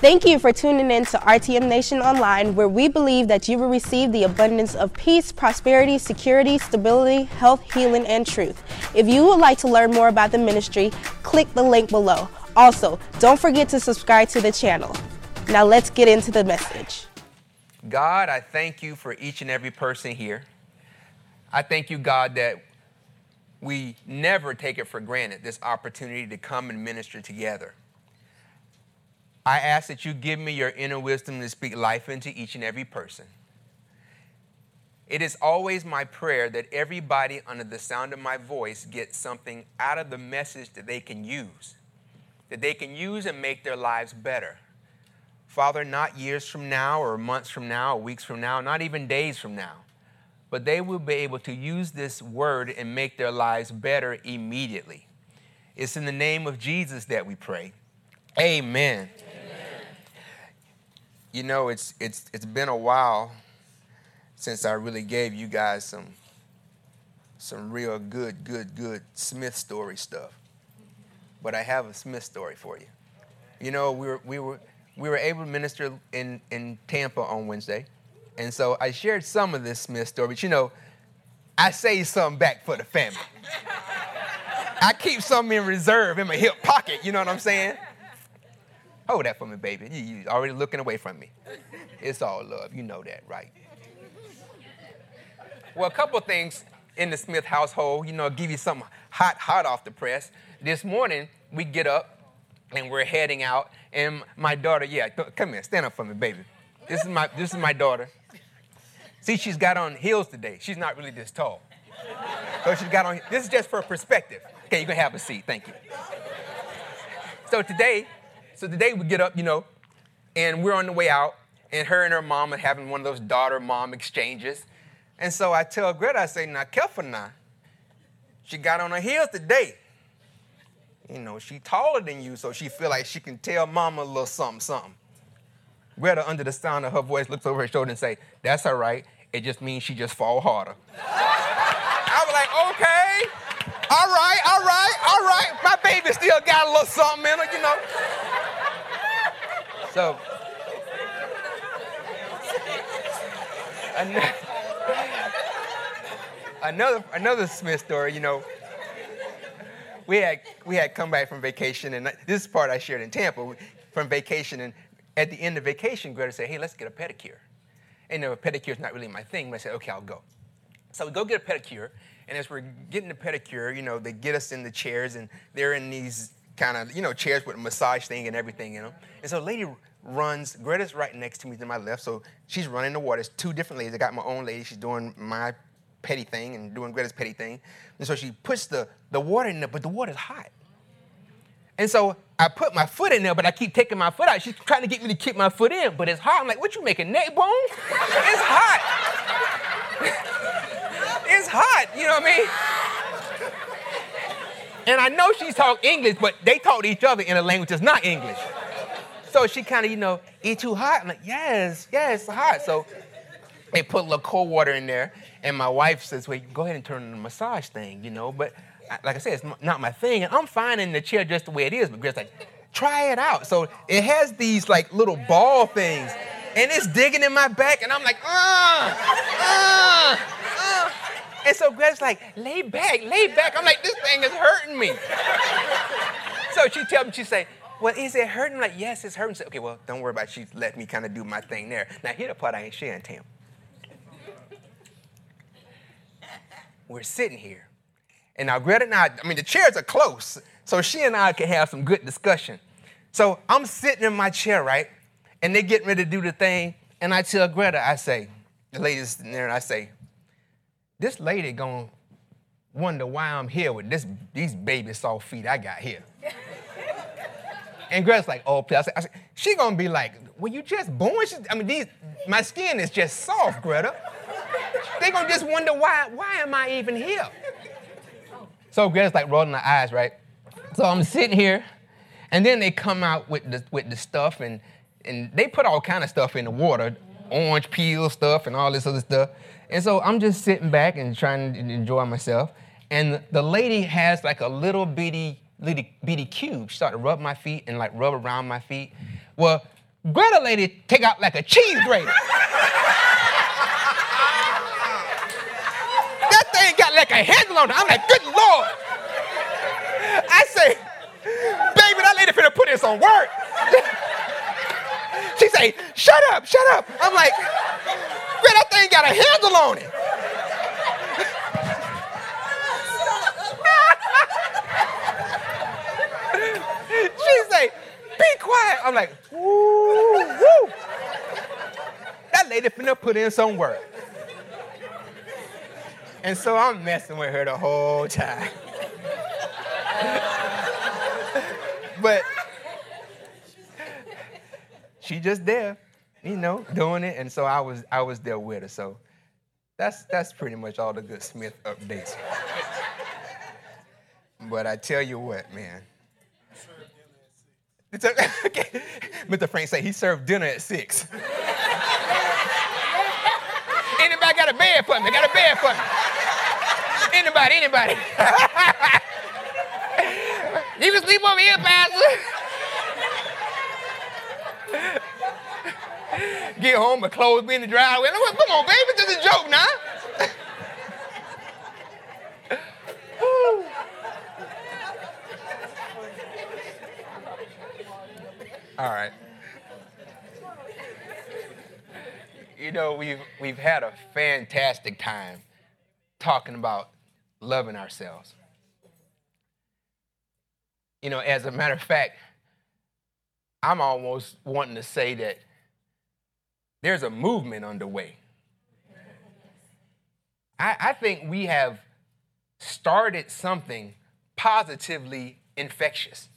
Thank you for tuning in to RTM Nation Online, where we believe that you will receive the abundance of peace, prosperity, security, stability, health, healing, and truth. If you would like to learn more about the ministry, click the link below. Also, don't forget to subscribe to the channel. Now let's get into the message. God, I thank you for each and every person here. I thank you, God, that we never take it for granted this opportunity to come and minister together. I ask that you give me your inner wisdom to speak life into each and every person. It is always my prayer that everybody under the sound of my voice gets something out of the message that they can use, that they can use and make their lives better. Father, not years from now or months from now or weeks from now, not even days from now, but they will be able to use this word and make their lives better immediately. It's in the name of Jesus that we pray. Amen. Amen. You know, it's, it's, it's been a while since I really gave you guys some, some real good, good, good Smith story stuff. But I have a Smith story for you. You know, we were, we were, we were able to minister in, in Tampa on Wednesday. And so I shared some of this Smith story, but you know, I saved some back for the family. I keep some in reserve in my hip pocket, you know what I'm saying? Hold that for me, baby. You, you already looking away from me. It's all love. You know that, right? Well, a couple things in the Smith household, you know, give you something hot, hot off the press. This morning, we get up and we're heading out, and my daughter, yeah, come here, stand up for me, baby. This is my, this is my daughter. See, she's got on heels today. She's not really this tall. So she's got on, this is just for perspective. Okay, you can have a seat, thank you. So today, so today we get up, you know, and we're on the way out, and her and her mom are having one of those daughter-mom exchanges. And so I tell Greta, I say, now careful now. She got on her heels today. You know, she taller than you, so she feel like she can tell mama a little something, something. Greta, under the sound of her voice, looks over her shoulder and say, That's all right. It just means she just fall harder. I was like, okay, all right, all right, all right. My baby still got a little something in her, you know. So, another, another Smith story, you know, we had, we had come back from vacation, and this part I shared in Tampa, from vacation, and at the end of vacation, Greta said, hey, let's get a pedicure. And you know, a pedicure is not really my thing, but I said, okay, I'll go. So we go get a pedicure, and as we're getting the pedicure, you know, they get us in the chairs, and they're in these kind of, you know, chairs with a massage thing and everything, you know. And so lady runs, Greta's right next to me to my left, so she's running the water. It's two different ladies. I got my own lady, she's doing my petty thing and doing Greta's petty thing. And so she puts the, the water in there, but the water's hot. And so I put my foot in there, but I keep taking my foot out. She's trying to get me to keep my foot in, but it's hot. I'm like, what you making, neck bone? it's hot. it's hot, you know what I mean? And I know she talk English, but they talk to each other in a language that's not English. So she kind of, you know, eat too hot. I'm like, yes, yes, hot. So they put a little cold water in there, and my wife says, well, go ahead and turn the massage thing, you know, but like I said, it's not my thing. And I'm fine in the chair just the way it is. But Greta's like, try it out. So it has these like little ball things. And it's digging in my back. And I'm like, uh, uh, uh. And so Greta's like, lay back, lay back. I'm like, this thing is hurting me. so she tells me, she say, well, is it hurting? I'm like, yes, it's hurting. Say, okay, well, don't worry about it. She let me kind of do my thing there. Now, here the part I ain't sharing, Tim. We're sitting here and now Greta and I, I mean, the chairs are close, so she and I can have some good discussion. So I'm sitting in my chair, right? And they're getting ready to do the thing. And I tell Greta, I say, the ladies sitting there, and I say, this lady gonna wonder why I'm here with this, these baby soft feet I got here. and Greta's like, oh, please. I say, I say, she gonna be like, well, you just born? She, I mean, these, my skin is just soft, Greta. they gonna just wonder why, why am I even here? So Greta's like rolling her eyes, right? So I'm sitting here, and then they come out with the with the stuff, and and they put all kind of stuff in the water, orange peel stuff and all this other stuff. And so I'm just sitting back and trying to enjoy myself. And the lady has like a little bitty, little bitty cube. She started to rub my feet and like rub around my feet. Well, Greta lady take out like a cheese grater. that thing got like a handle on it. I'm like, good lord. I say, baby, that lady finna put this on work. she say, shut up, shut up. I'm like, man, that thing got a handle on it. she say, be quiet. I'm like, woo, woo. That lady finna put in some work. And so I'm messing with her the whole time. but she just there, you know, doing it. And so I was I was there with her. So that's that's pretty much all the good Smith updates. but I tell you what, man. Mr. Frank said he served dinner at six. anybody got a bed for me? Got a bed for me? Anybody? Anybody? you can sleep over here, Pastor. Get home, my clothes be in the driveway. Come on, baby, is a joke now. All right. You know, we've, we've had a fantastic time talking about loving ourselves. You know, as a matter of fact, I'm almost wanting to say that there's a movement underway. I, I think we have started something positively infectious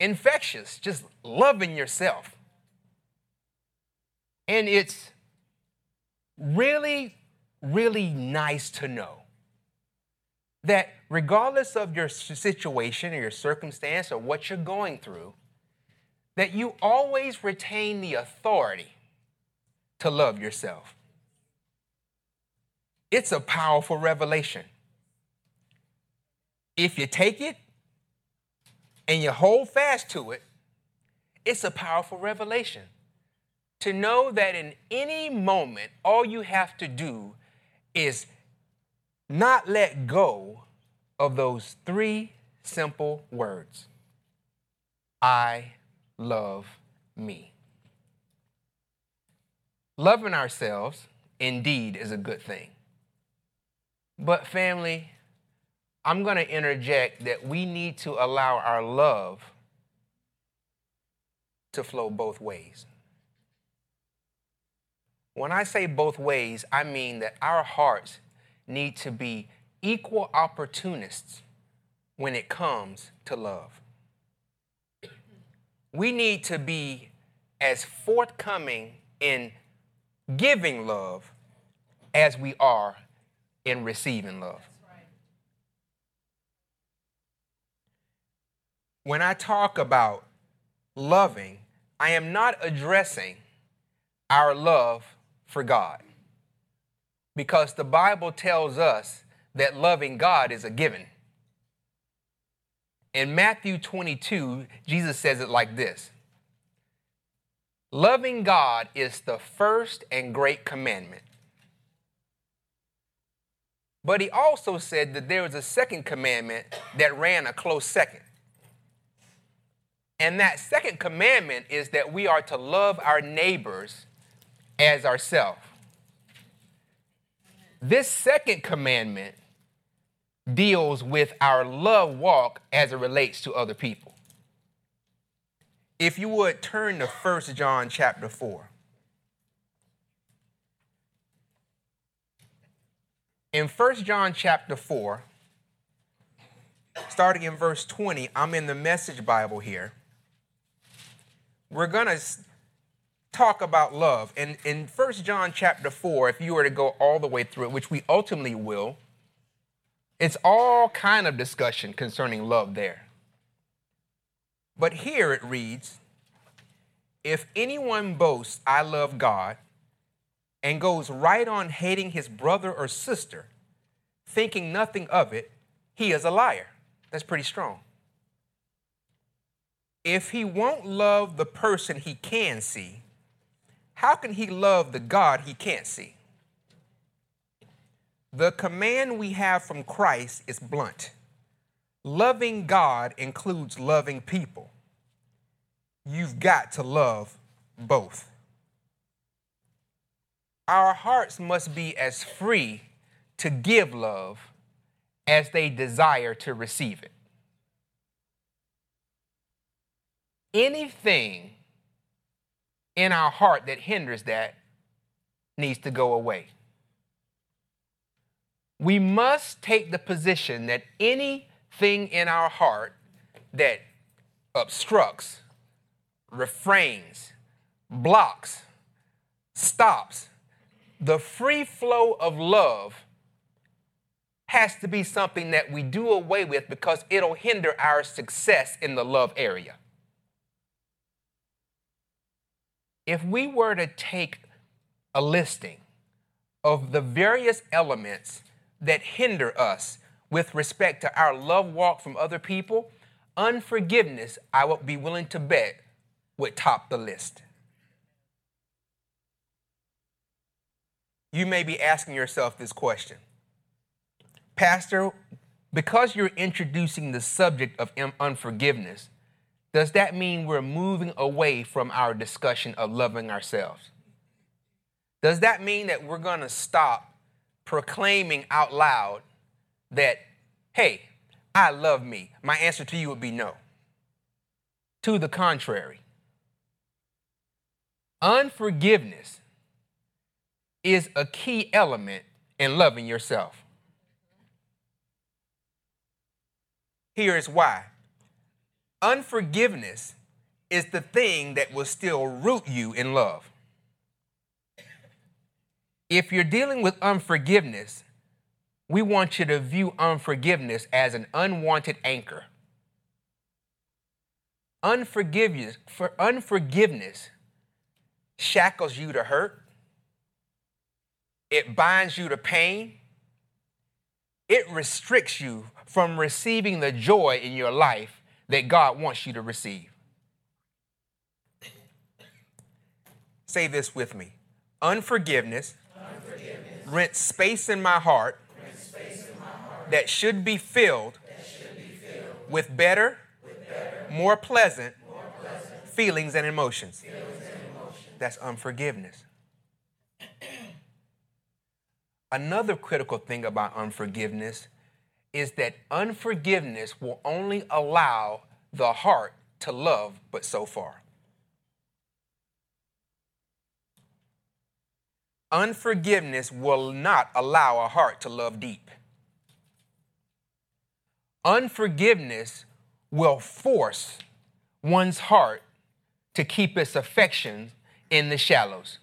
infectious, just loving yourself. And it's really, really nice to know that regardless of your situation or your circumstance or what you're going through, that you always retain the authority to love yourself. It's a powerful revelation. If you take it and you hold fast to it, it's a powerful revelation. To know that in any moment, all you have to do is not let go of those three simple words I love me. Loving ourselves indeed is a good thing. But, family, I'm going to interject that we need to allow our love to flow both ways. When I say both ways, I mean that our hearts need to be equal opportunists when it comes to love. We need to be as forthcoming in giving love as we are in receiving love. when I talk about loving, I am not addressing our love for God. Because the Bible tells us that loving God is a given. In Matthew 22, Jesus says it like this Loving God is the first and great commandment. But he also said that there was a second commandment that ran a close second. And that second commandment is that we are to love our neighbors as ourselves. This second commandment deals with our love walk as it relates to other people. If you would turn to 1 John chapter 4. In 1 John chapter 4, starting in verse 20, I'm in the Message Bible here we're going to talk about love. And in 1 John chapter 4, if you were to go all the way through it, which we ultimately will, it's all kind of discussion concerning love there. But here it reads, if anyone boasts, I love God, and goes right on hating his brother or sister, thinking nothing of it, he is a liar. That's pretty strong. if he won't love the person he can see, how can he love the God he can't see? The command we have from Christ is blunt. Loving God includes loving people. You've got to love both. Our hearts must be as free to give love as they desire to receive it. Anything in our heart that hinders that needs to go away. We must take the position that anything in our heart that obstructs, refrains, blocks, stops the free flow of love has to be something that we do away with because it'll hinder our success in the love area. If we were to take a listing of the various elements that hinder us with respect to our love walk from other people, unforgiveness, I would be willing to bet, would top the list. You may be asking yourself this question Pastor, because you're introducing the subject of unforgiveness, does that mean we're moving away from our discussion of loving ourselves? Does that mean that we're going to stop proclaiming out loud that, hey, I love me? My answer to you would be no. To the contrary, unforgiveness is a key element in loving yourself. Here is why unforgiveness is the thing that will still root you in love. If you're dealing with unforgiveness, we want you to view unforgiveness as an unwanted anchor. Unforgiveness, for unforgiveness shackles you to hurt. It binds you to pain. It restricts you from receiving the joy in your life that God wants you to receive. Say this with me unforgiveness, rents space in my heart. That, should be filled, with, better, more pleasant, feelings and emotions. That's unforgiveness. Another critical thing about unforgiveness is that unforgiveness will only allow the heart to love but so far. Unforgiveness will not allow a heart to love deep. Unforgiveness will force one's heart to keep its affections in the shallows.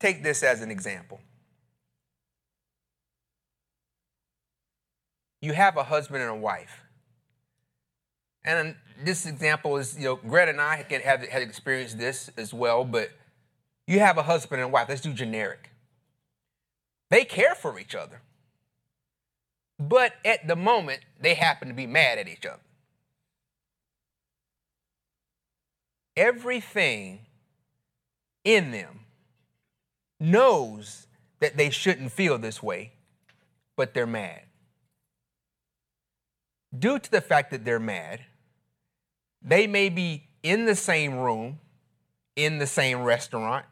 Take this as an example. you have a husband and a wife. And this example is, you know, Greta and I can have had experienced this as well, but you have a husband and wife. Let's do generic. They care for each other. But at the moment, they happen to be mad at each other. Everything in them knows that they shouldn't feel this way, but they're mad due to the fact that they're mad, they may be in the same room, in the same restaurant,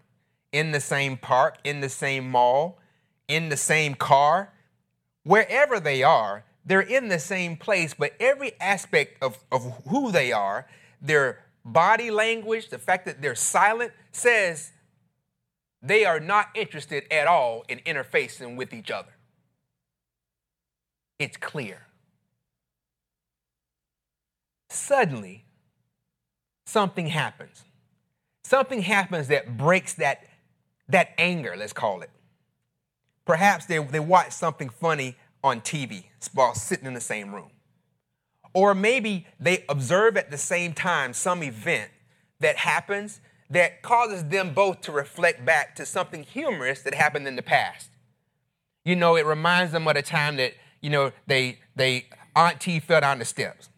in the same park, in the same mall, in the same car, wherever they are, they're in the same place, but every aspect of, of who they are, their body language, the fact that they're silent, says they are not interested at all in interfacing with each other. It's clear suddenly something happens. Something happens that breaks that, that anger, let's call it. Perhaps they, they watch something funny on TV while sitting in the same room. Or maybe they observe at the same time some event that happens that causes them both to reflect back to something humorous that happened in the past. You know, it reminds them of the time that, you know, they, they auntie fell down the steps,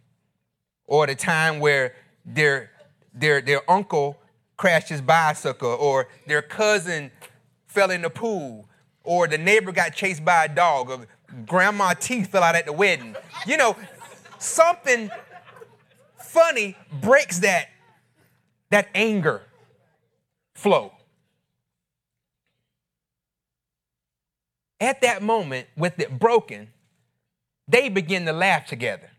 or the time where their, their, their uncle crashed his bicycle, or their cousin fell in the pool, or the neighbor got chased by a dog, or grandma teeth fell out at the wedding. You know, something funny breaks that, that anger flow. At that moment, with it broken, they begin to laugh together.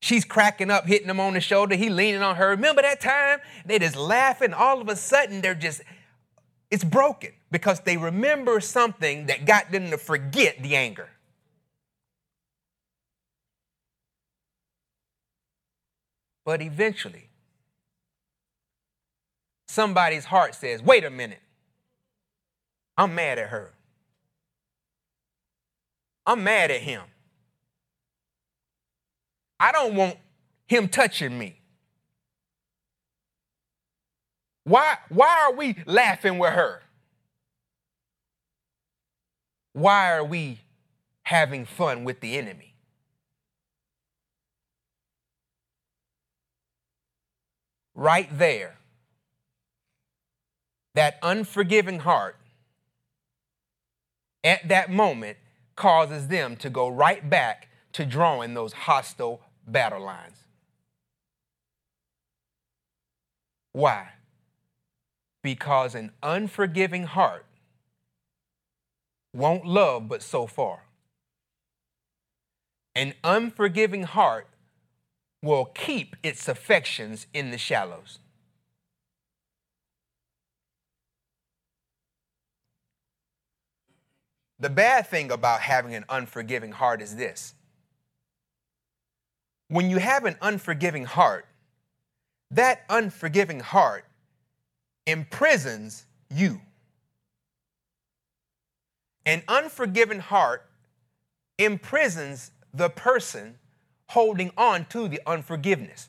She's cracking up, hitting him on the shoulder. He leaning on her. Remember that time? They just laughing. All of a sudden, they're just, it's broken because they remember something that got them to forget the anger. But eventually, somebody's heart says, wait a minute, I'm mad at her. I'm mad at him. I don't want him touching me. Why, why are we laughing with her? Why are we having fun with the enemy? Right there, that unforgiving heart at that moment causes them to go right back to drawing those hostile battle lines. Why? Because an unforgiving heart won't love but so far. An unforgiving heart will keep its affections in the shallows. The bad thing about having an unforgiving heart is this when you have an unforgiving heart, that unforgiving heart imprisons you. An unforgiving heart imprisons the person holding on to the unforgiveness.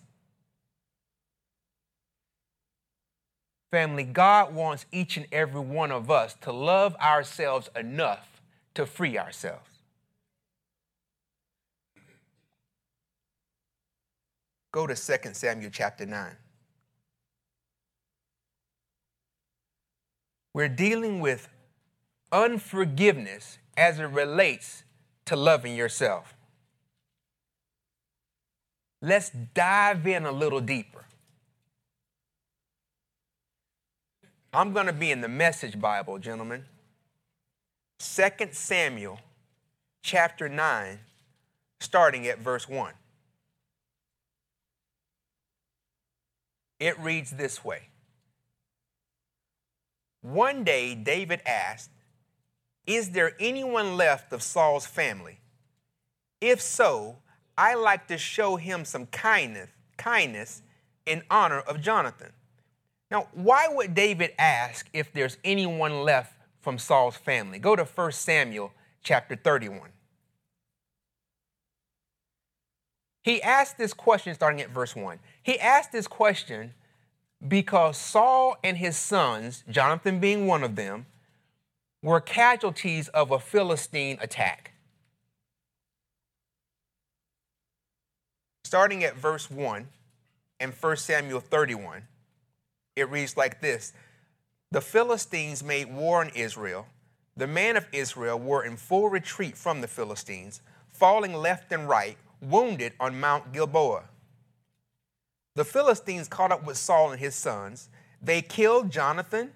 Family, God wants each and every one of us to love ourselves enough to free ourselves. Go to 2 Samuel chapter 9. We're dealing with unforgiveness as it relates to loving yourself. Let's dive in a little deeper. I'm going to be in the Message Bible, gentlemen. 2 Samuel chapter 9, starting at verse 1. It reads this way One day, David asked, Is there anyone left of Saul's family? If so, I like to show him some kindness, kindness in honor of Jonathan. Now, why would David ask if there's anyone left from Saul's family? Go to 1 Samuel chapter 31. He asked this question starting at verse 1. He asked this question because Saul and his sons, Jonathan being one of them, were casualties of a Philistine attack. Starting at verse 1 in 1 Samuel 31, it reads like this The Philistines made war on Israel. The men of Israel were in full retreat from the Philistines, falling left and right, wounded on Mount Gilboa. The Philistines caught up with Saul and his sons. They killed Jonathan,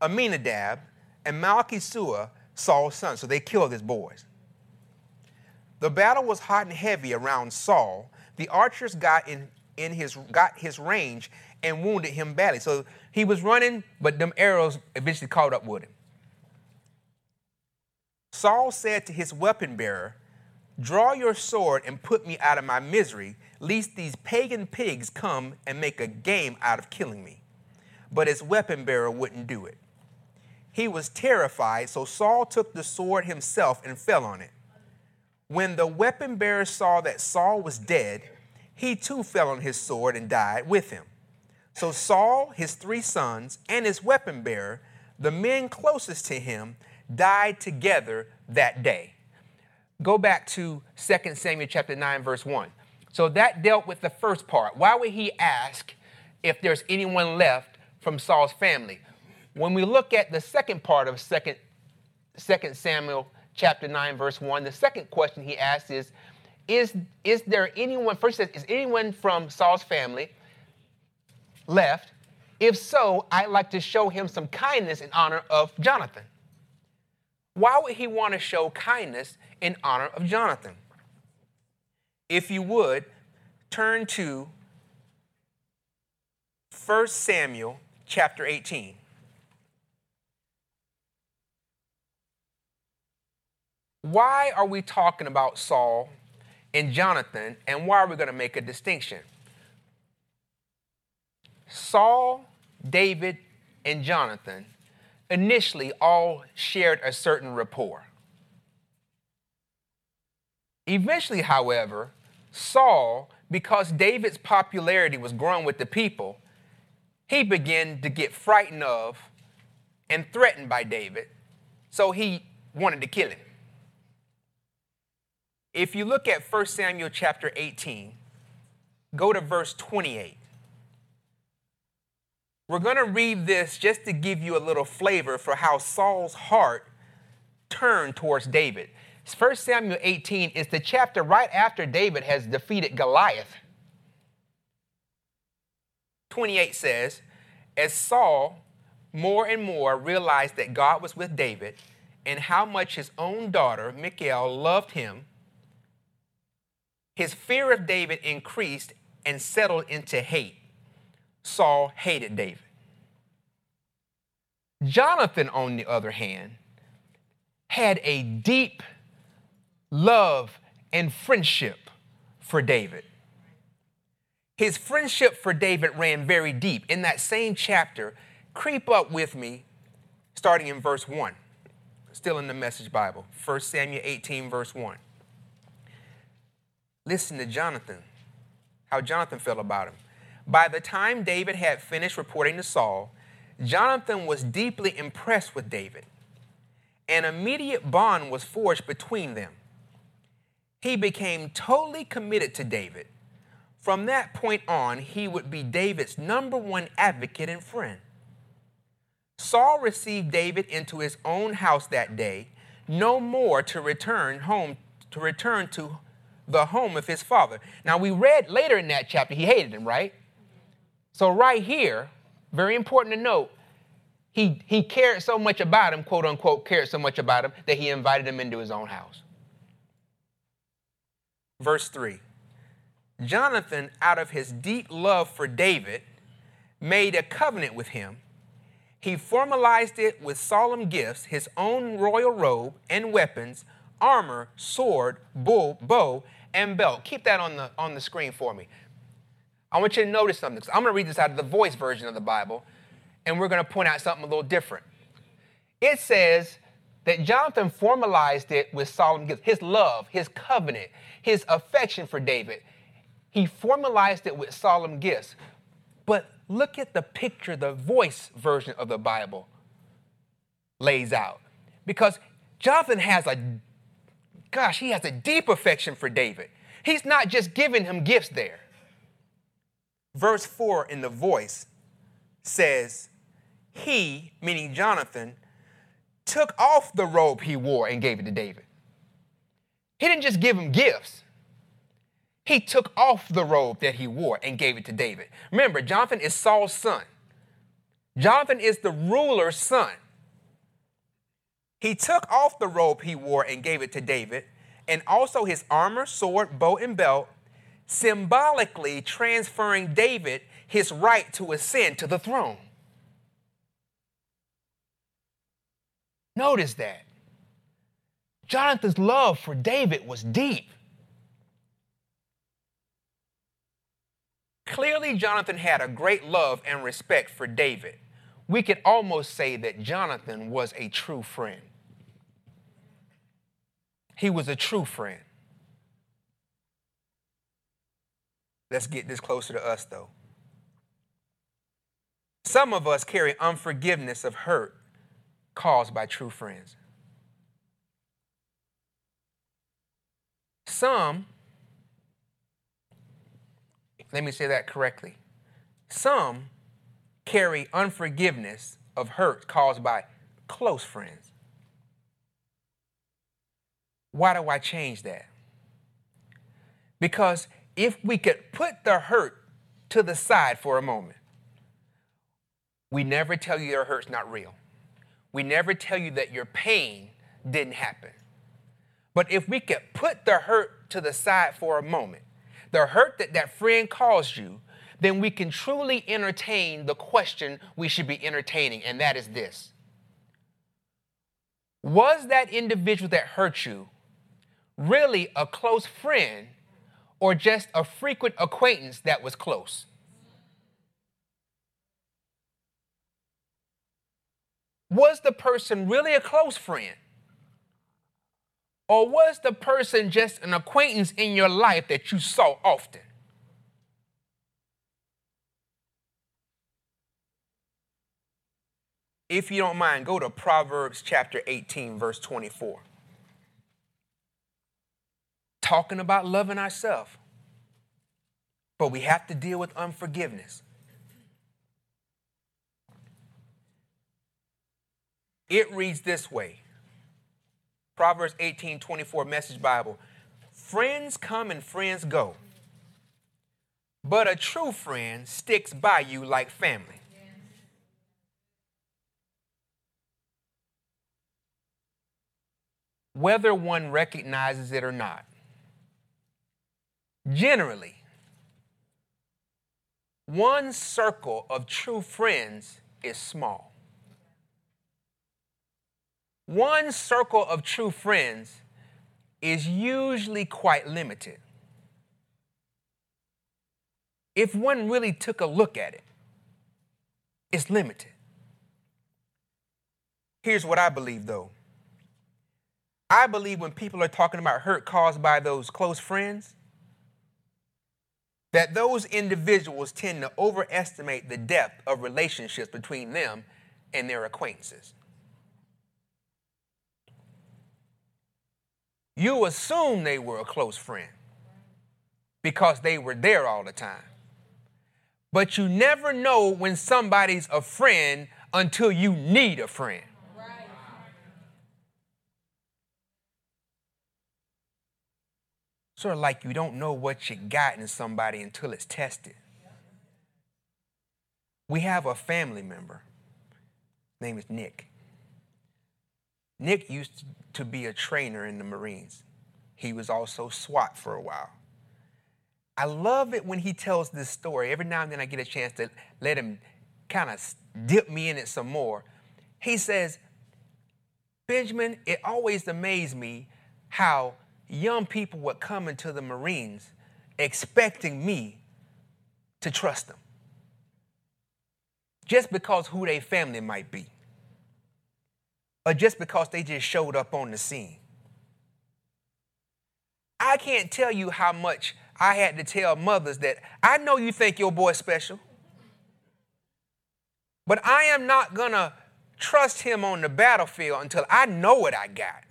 Aminadab, and Malchisua, Saul's son. So they killed his boys. The battle was hot and heavy around Saul. The archers got in, in his got his range and wounded him badly. So he was running, but them arrows eventually caught up with him. Saul said to his weapon bearer, Draw your sword and put me out of my misery, lest these pagan pigs come and make a game out of killing me. But his weapon bearer wouldn't do it. He was terrified, so Saul took the sword himself and fell on it. When the weapon bearer saw that Saul was dead, he too fell on his sword and died with him. So Saul, his three sons, and his weapon bearer, the men closest to him, died together that day. Go back to 2 Samuel chapter 9, verse 1. So that dealt with the first part. Why would he ask if there's anyone left from Saul's family? When we look at the second part of 2, 2 Samuel chapter 9, verse 1, the second question he asks is, is, is there anyone, first says, is anyone from Saul's family left? If so, I'd like to show him some kindness in honor of Jonathan. Why would he want to show kindness in honor of Jonathan? If you would, turn to 1 Samuel chapter 18. Why are we talking about Saul and Jonathan, and why are we going to make a distinction? Saul, David, and Jonathan initially all shared a certain rapport. Eventually, however, Saul, because David's popularity was growing with the people, he began to get frightened of and threatened by David, so he wanted to kill him. If you look at 1 Samuel chapter 18, go to verse 28. We're going to read this just to give you a little flavor for how Saul's heart turned towards David. 1 Samuel 18 is the chapter right after David has defeated Goliath. 28 says, As Saul more and more realized that God was with David and how much his own daughter, Michal, loved him, his fear of David increased and settled into hate. Saul hated David. Jonathan, on the other hand, had a deep love and friendship for David. His friendship for David ran very deep. In that same chapter, creep up with me, starting in verse 1, still in the Message Bible, 1 Samuel 18, verse 1. Listen to Jonathan, how Jonathan felt about him. By the time David had finished reporting to Saul, Jonathan was deeply impressed with David. An immediate bond was forged between them. He became totally committed to David. From that point on, he would be David's number one advocate and friend. Saul received David into his own house that day, no more to return home to return to the home of his father. Now we read later in that chapter he hated him, right? So, right here, very important to note, he, he cared so much about him, quote unquote, cared so much about him, that he invited him into his own house. Verse 3 Jonathan, out of his deep love for David, made a covenant with him. He formalized it with solemn gifts his own royal robe and weapons, armor, sword, bull, bow, and belt. Keep that on the, on the screen for me. I want you to notice something. I'm going to read this out of the voice version of the Bible, and we're going to point out something a little different. It says that Jonathan formalized it with solemn gifts his love, his covenant, his affection for David. He formalized it with solemn gifts. But look at the picture the voice version of the Bible lays out. Because Jonathan has a, gosh, he has a deep affection for David. He's not just giving him gifts there verse 4 in the voice says, He, meaning Jonathan, took off the robe he wore and gave it to David. He didn't just give him gifts. He took off the robe that he wore and gave it to David. Remember, Jonathan is Saul's son. Jonathan is the ruler's son. He took off the robe he wore and gave it to David, and also his armor, sword, bow, and belt, symbolically transferring David his right to ascend to the throne. Notice that. Jonathan's love for David was deep. Clearly, Jonathan had a great love and respect for David. We could almost say that Jonathan was a true friend. He was a true friend. Let's get this closer to us, though. Some of us carry unforgiveness of hurt caused by true friends. Some, let me say that correctly. Some carry unforgiveness of hurt caused by close friends. Why do I change that? Because if we could put the hurt to the side for a moment, we never tell you your hurt's not real. We never tell you that your pain didn't happen. But if we could put the hurt to the side for a moment, the hurt that that friend caused you, then we can truly entertain the question we should be entertaining, and that is this Was that individual that hurt you really a close friend or just a frequent acquaintance that was close? Was the person really a close friend? Or was the person just an acquaintance in your life that you saw often? If you don't mind, go to Proverbs chapter 18, verse 24. Talking about loving ourselves, but we have to deal with unforgiveness. It reads this way Proverbs 18 24, Message Bible. Friends come and friends go, but a true friend sticks by you like family. Whether one recognizes it or not. Generally, one circle of true friends is small one circle of true friends is usually quite limited. If one really took a look at it, it's limited. Here's what I believe though. I believe when people are talking about hurt caused by those close friends, that those individuals tend to overestimate the depth of relationships between them and their acquaintances. You assume they were a close friend because they were there all the time. But you never know when somebody's a friend until you need a friend. Sort of like you don't know what you got in somebody until it's tested. We have a family member. Name is Nick. Nick used to be a trainer in the Marines. He was also SWAT for a while. I love it when he tells this story. Every now and then I get a chance to let him kind of dip me in it some more. He says, Benjamin, it always amazed me how young people would come into the Marines expecting me to trust them. Just because who their family might be or just because they just showed up on the scene. I can't tell you how much I had to tell mothers that I know you think your boy's special, but I am not going to trust him on the battlefield until I know what I got.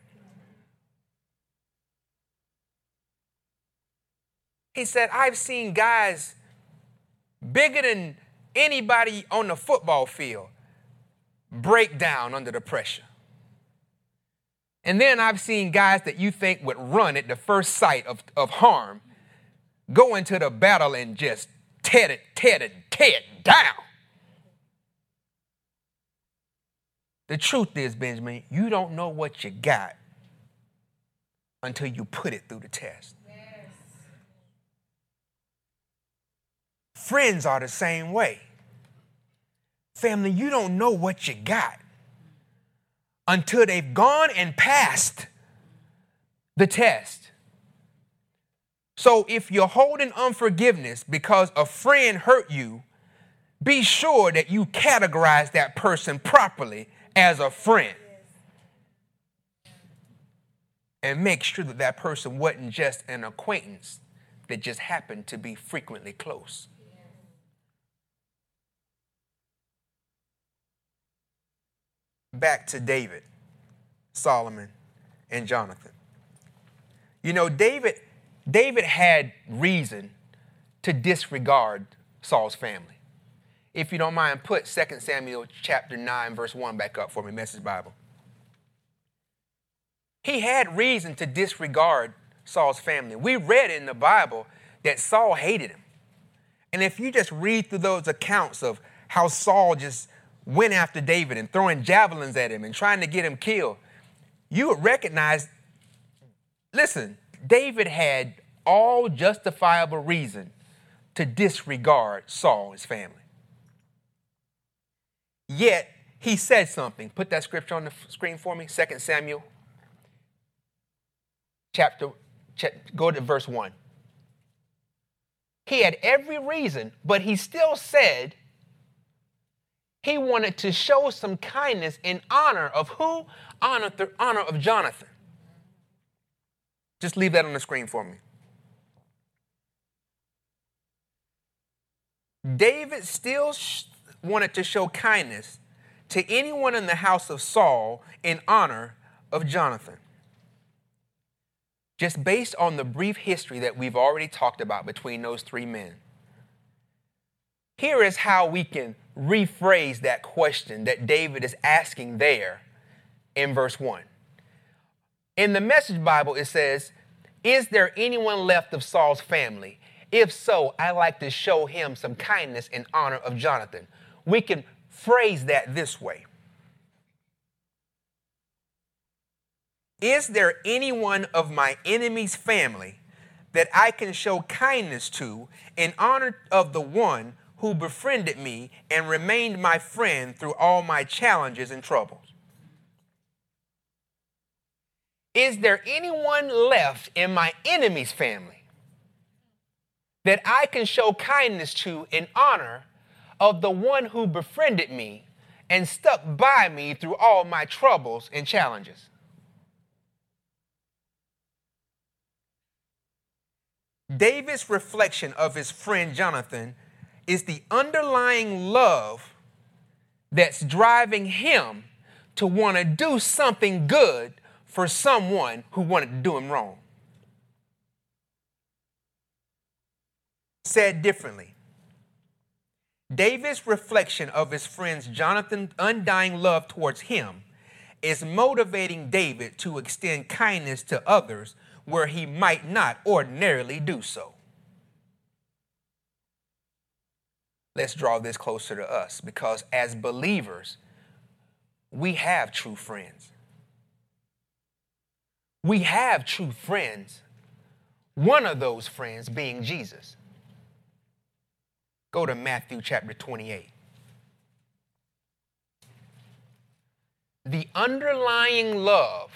He said, I've seen guys bigger than anybody on the football field break down under the pressure. And then I've seen guys that you think would run at the first sight of, of harm go into the battle and just tear it, tear it, tear it down. The truth is, Benjamin, you don't know what you got until you put it through the test. Yes. Friends are the same way. Family, you don't know what you got until they've gone and passed the test. So if you're holding unforgiveness because a friend hurt you, be sure that you categorize that person properly as a friend. And make sure that that person wasn't just an acquaintance that just happened to be frequently close. Back to David, Solomon, and Jonathan. You know, David David had reason to disregard Saul's family. If you don't mind, put 2 Samuel chapter 9, verse 1 back up for me, Message Bible. He had reason to disregard Saul's family. We read in the Bible that Saul hated him. And if you just read through those accounts of how Saul just went after David and throwing javelins at him and trying to get him killed, you would recognize listen, David had all justifiable reason to disregard Saul and his family. Yet, he said something. Put that scripture on the screen for me 2 Samuel, chapter, go to verse 1. He had every reason, but he still said he wanted to show some kindness in honor of who? Honor, the honor of Jonathan. Just leave that on the screen for me. David still sh- wanted to show kindness to anyone in the house of Saul in honor of Jonathan. Just based on the brief history that we've already talked about between those three men. Here is how we can rephrase that question that David is asking there in verse 1. In the Message Bible, it says, Is there anyone left of Saul's family? If so, I'd like to show him some kindness in honor of Jonathan. We can phrase that this way Is there anyone of my enemy's family that I can show kindness to in honor of the one who befriended me and remained my friend through all my challenges and troubles? Is there anyone left in my enemy's family that I can show kindness to in honor of the one who befriended me and stuck by me through all my troubles and challenges? David's reflection of his friend Jonathan is the underlying love that's driving him to want to do something good for someone who wanted to do him wrong. Said differently, David's reflection of his friend's Jonathan's undying love towards him is motivating David to extend kindness to others where he might not ordinarily do so. Let's draw this closer to us because as believers, we have true friends. We have true friends, one of those friends being Jesus. Go to Matthew chapter 28. The underlying love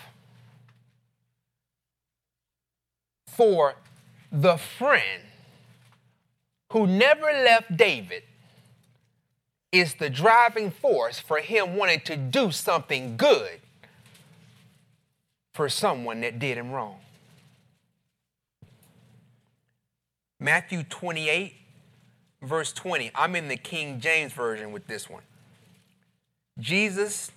for the friend who never left David is the driving force for him wanting to do something good for someone that did him wrong. Matthew 28, verse 20. I'm in the King James Version with this one. Jesus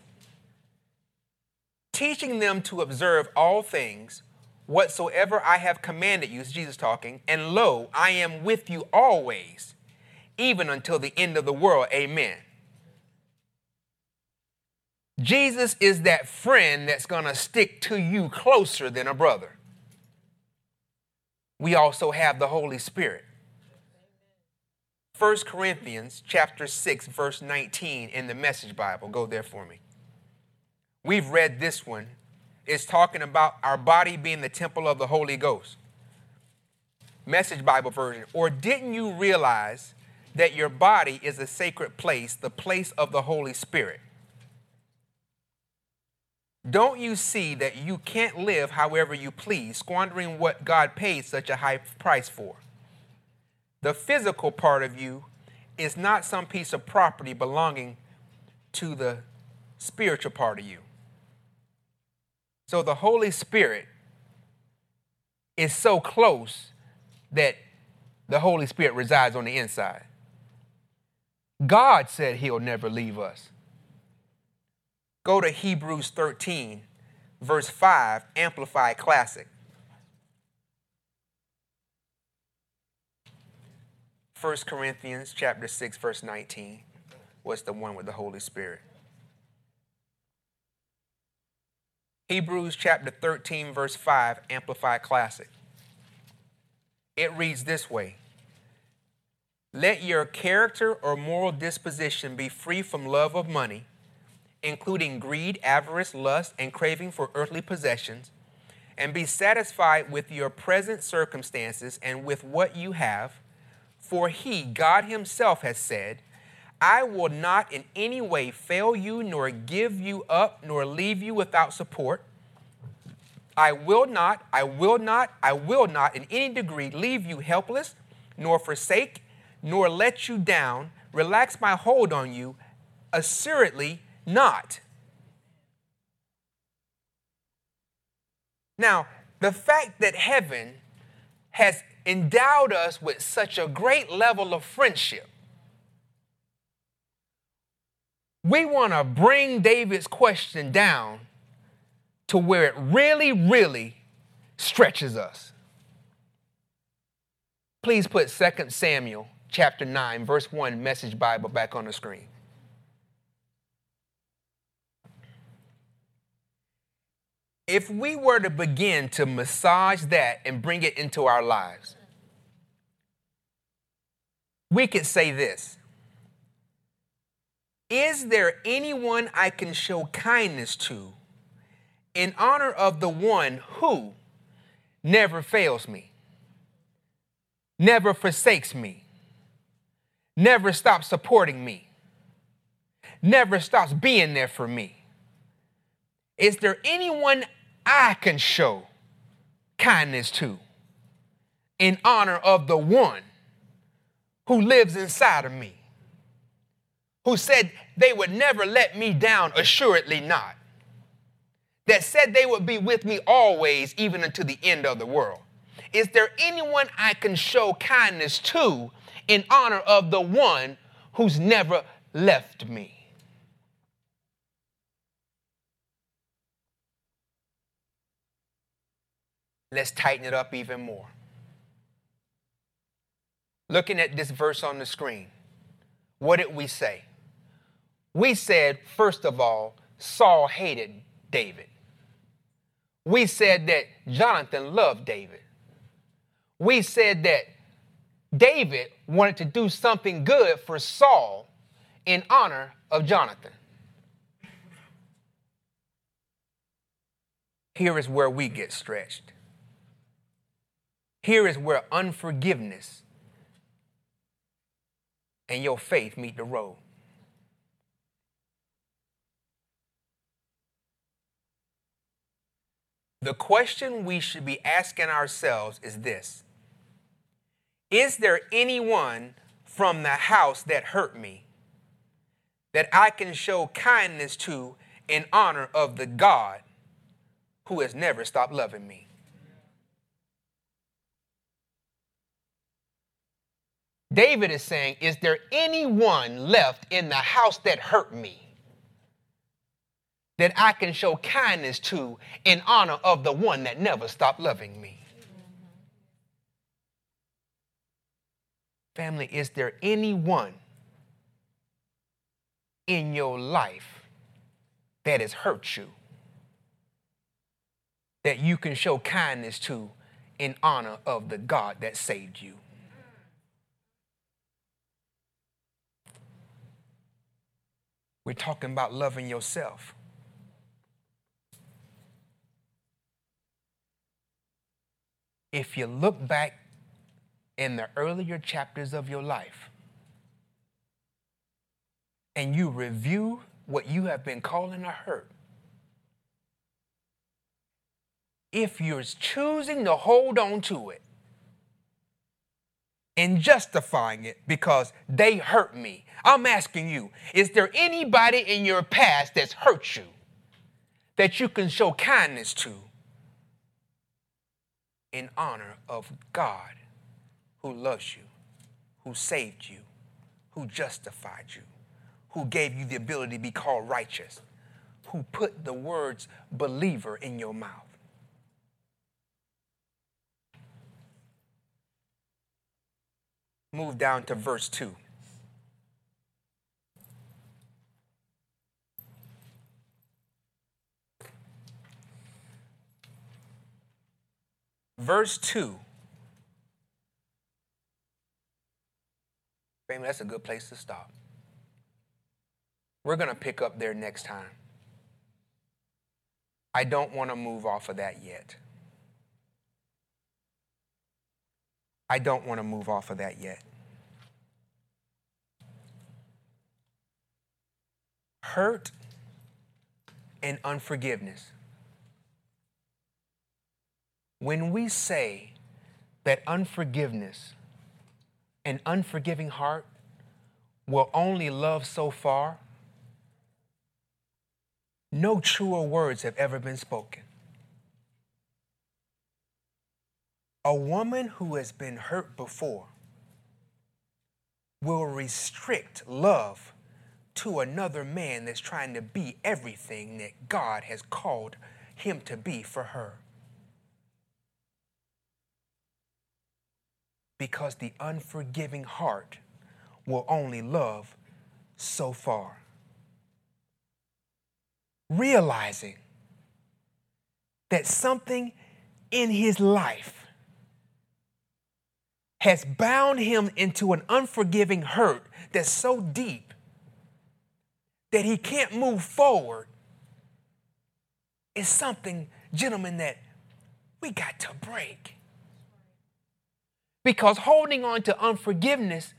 teaching them to observe all things whatsoever I have commanded you, Jesus talking, and lo, I am with you always, even until the end of the world. Amen. Jesus is that friend that's going to stick to you closer than a brother. We also have the Holy Spirit. 1 Corinthians chapter 6 verse 19 in the Message Bible. Go there for me. We've read this one It's talking about our body being the temple of the Holy Ghost. Message Bible version. Or didn't you realize that your body is a sacred place, the place of the Holy Spirit? Don't you see that you can't live however you please, squandering what God paid such a high price for? The physical part of you is not some piece of property belonging to the spiritual part of you. So the Holy Spirit is so close that the Holy Spirit resides on the inside. God said he'll never leave us. Go to Hebrews 13, verse 5, Amplified Classic. First Corinthians chapter 6, verse 19 was the one with the Holy Spirit. Hebrews chapter 13, verse 5, Amplified Classic. It reads this way let your character or moral disposition be free from love of money, including greed, avarice, lust, and craving for earthly possessions, and be satisfied with your present circumstances and with what you have. For he, God Himself, has said, I will not in any way fail you, nor give you up, nor leave you without support. I will not, I will not, I will not in any degree leave you helpless, nor forsake, nor let you down, relax my hold on you, assuredly not. Now, the fact that heaven has endowed us with such a great level of friendship, we want to bring David's question down to where it really, really stretches us. Please put 2 Samuel chapter 9, verse 1, Message Bible back on the screen. If we were to begin to massage that and bring it into our lives, we could say this Is there anyone I can show kindness to in honor of the one who never fails me, never forsakes me, never stops supporting me, never stops being there for me? Is there anyone I can show kindness to in honor of the one who lives inside of me, who said they would never let me down, assuredly not, that said they would be with me always, even unto the end of the world? Is there anyone I can show kindness to in honor of the one who's never left me? Let's tighten it up even more. Looking at this verse on the screen, what did we say? We said, first of all, Saul hated David. We said that Jonathan loved David. We said that David wanted to do something good for Saul in honor of Jonathan. Here is where we get stretched. Here is where unforgiveness and your faith meet the road. The question we should be asking ourselves is this Is there anyone from the house that hurt me that I can show kindness to in honor of the God who has never stopped loving me? David is saying, Is there anyone left in the house that hurt me that I can show kindness to in honor of the one that never stopped loving me? Family, is there anyone in your life that has hurt you that you can show kindness to in honor of the God that saved you? We're talking about loving yourself. If you look back in the earlier chapters of your life and you review what you have been calling a hurt, if you're choosing to hold on to it, and justifying it because they hurt me. I'm asking you, is there anybody in your past that's hurt you that you can show kindness to in honor of God who loves you, who saved you, who justified you, who gave you the ability to be called righteous, who put the words believer in your mouth? move down to verse 2. Verse 2. Family, that's a good place to stop. We're going to pick up there next time. I don't want to move off of that yet. I don't want to move off of that yet. Hurt and unforgiveness. When we say that unforgiveness, an unforgiving heart, will only love so far, no truer words have ever been spoken. A woman who has been hurt before will restrict love to another man that's trying to be everything that God has called him to be for her. Because the unforgiving heart will only love so far. Realizing that something in his life has bound him into an unforgiving hurt that's so deep that he can't move forward is something, gentlemen, that we got to break. Because holding on to unforgiveness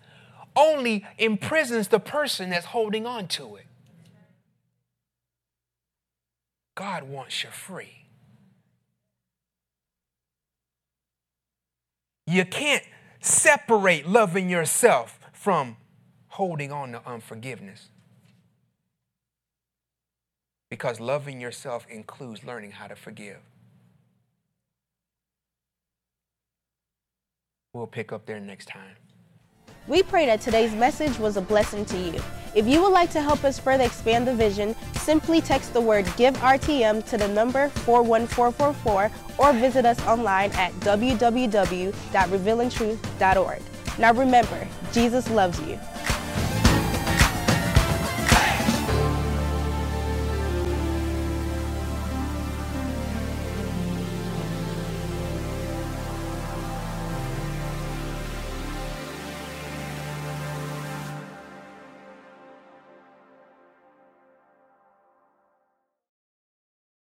only imprisons the person that's holding on to it. God wants you free. You can't separate loving yourself from holding on to unforgiveness. Because loving yourself includes learning how to forgive. We'll pick up there next time. We pray that today's message was a blessing to you. If you would like to help us further expand the vision, simply text the word Give RTM to the number 41444 or visit us online at www.revealingtruth.org. Now remember, Jesus loves you.